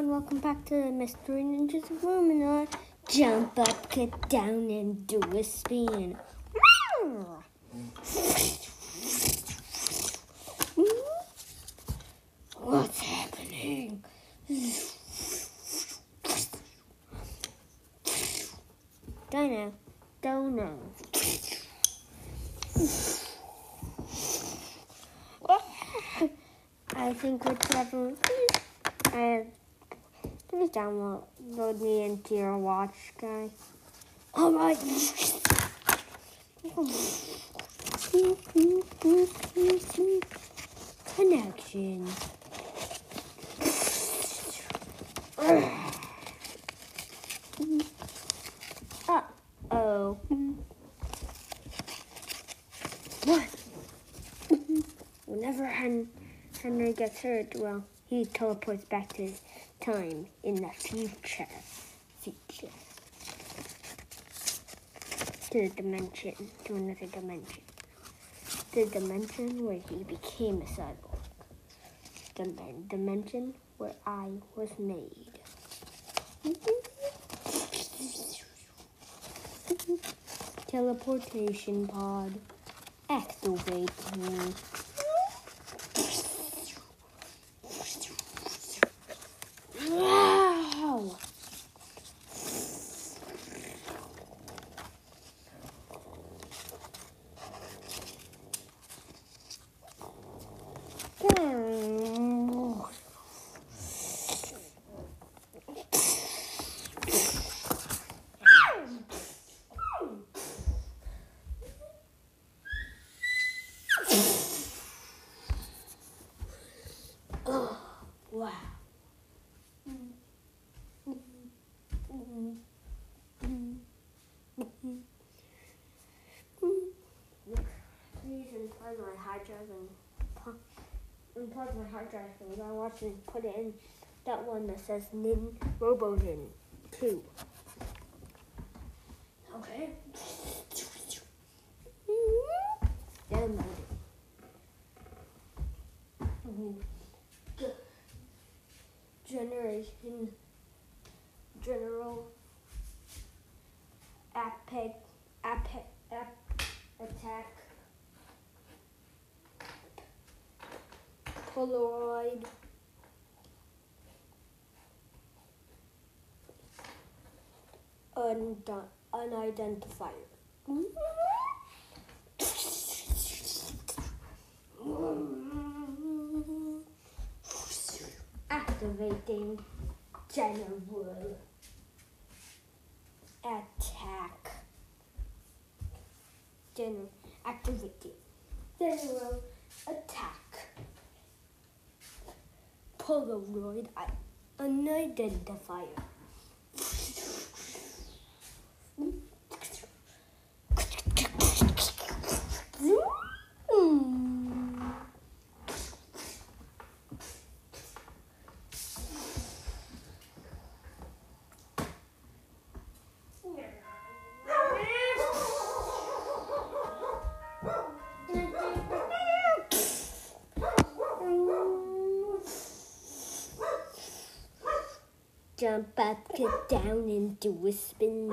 and welcome back to the Mystery Ninjas of Luminar. Jump up, get down, and do a spin. What's happening? Don't know. Don't know. I think whichever. Uh, please download me into your watch, guys. All right. Connection. Uh oh. What? Whenever Hen- Henry gets hurt, well, he teleports back to time in the future. Future. To the dimension, to another dimension. The dimension where he became a cyborg. The dim- dimension where I was made. Teleportation pod. Activate me. Wow! Oh, wow. Plug my hard drive and unplug my hard drive and I watch and put it in that one that says Nin Robo Nin 2. Polaroid. Activating General Attack. General activating General Attack. Polaroid I- Unidentifier. Jump up, get down, and do a spin.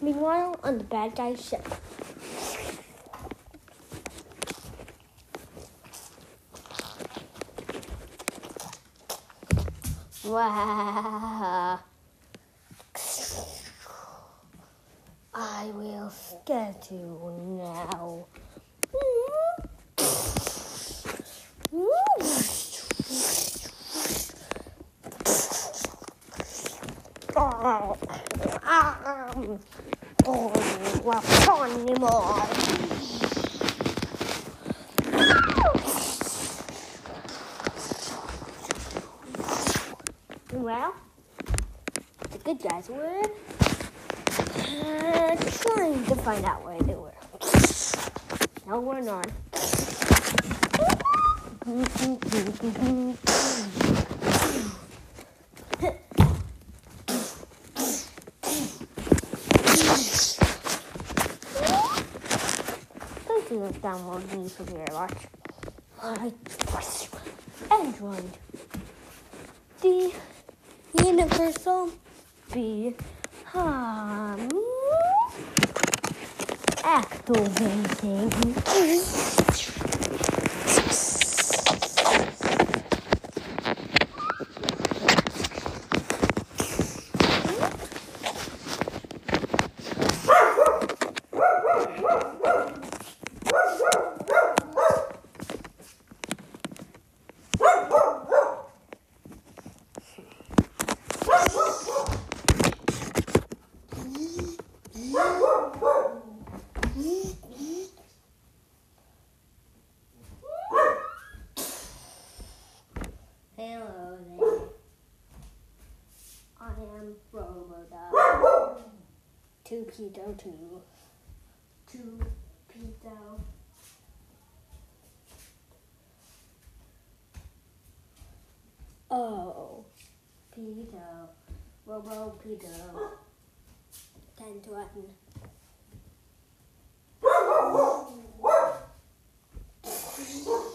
Meanwhile, on the bad guy's ship. Wow. I will get you now. Oh, um, oh, well, anymore. Well, the good guys were uh, trying to find out where they were. No, we're not. Thank you for downloading for your watch. Android. The universal be um, activating. Hello there. I am Robodog. Two Pedo two. Two Pedo. Oh. Pedo. Robo Pedo. Ten to one.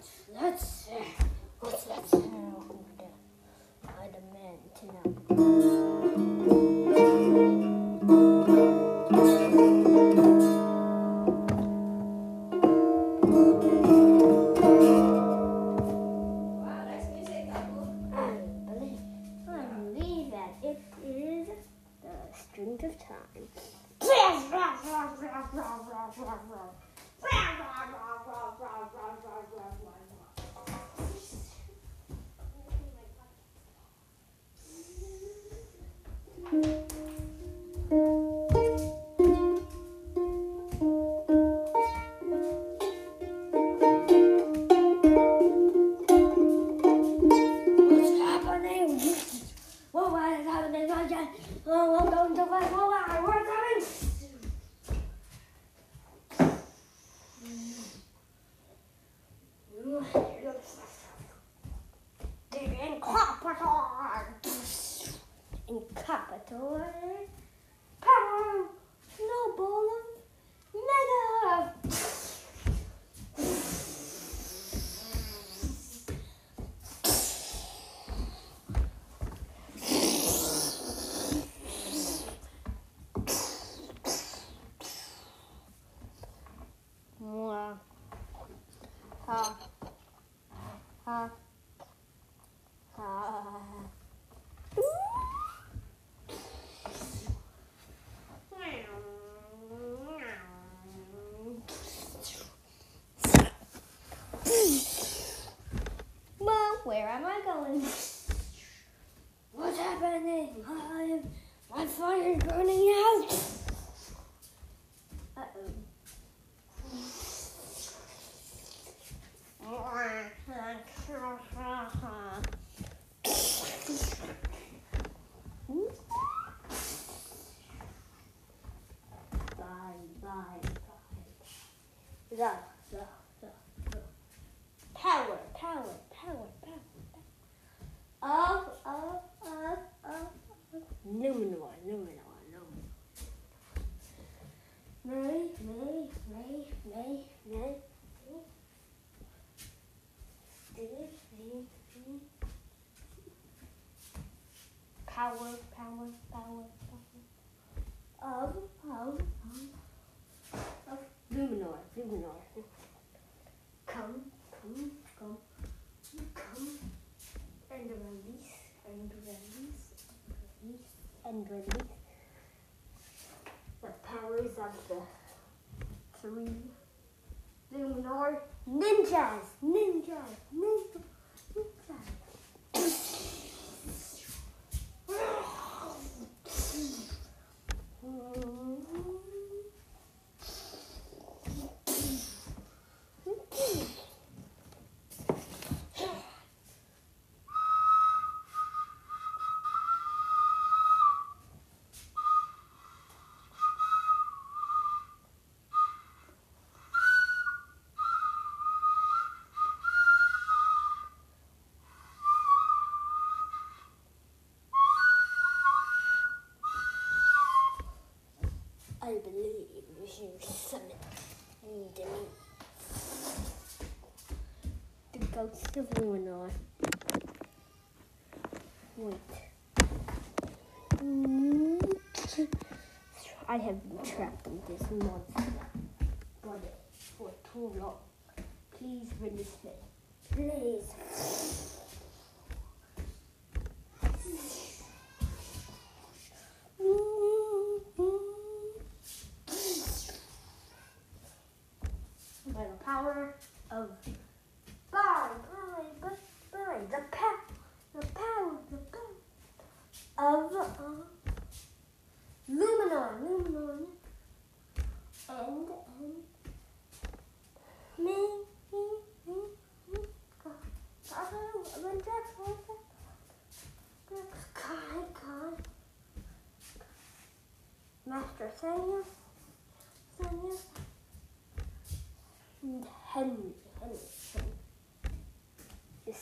What's that sound? What's that sound? I demand to know. Wow, nice. I believe, I believe that it is the strings of time. What's happening? What what is happening again? Oh, I'm to fight. Oh, wow, what's happening? Kapitol where am I going? What's happening? I'm, my fire's burning out. Bye, bye. The, the, the, the. Power, power, power, Of, of, of, of, of. Numenor, Numenor, Numenor. May, may, may, may, may. Power, power, power. Of, of, of, of Luminor, Luminor. Come, come, come, come, and release, and release, release, and release. The the three ninjas, ninjas, ninjas, ninjas. I believe you summoned me to me. The ghost of Luminor. Wait. I have been trapped in this monster body for too long. Please release me. Please. by the power of by by by by the power the power the power of uh, Luminar and and me me me God Master Sanya Sanya and Henry, Henry, Henry. The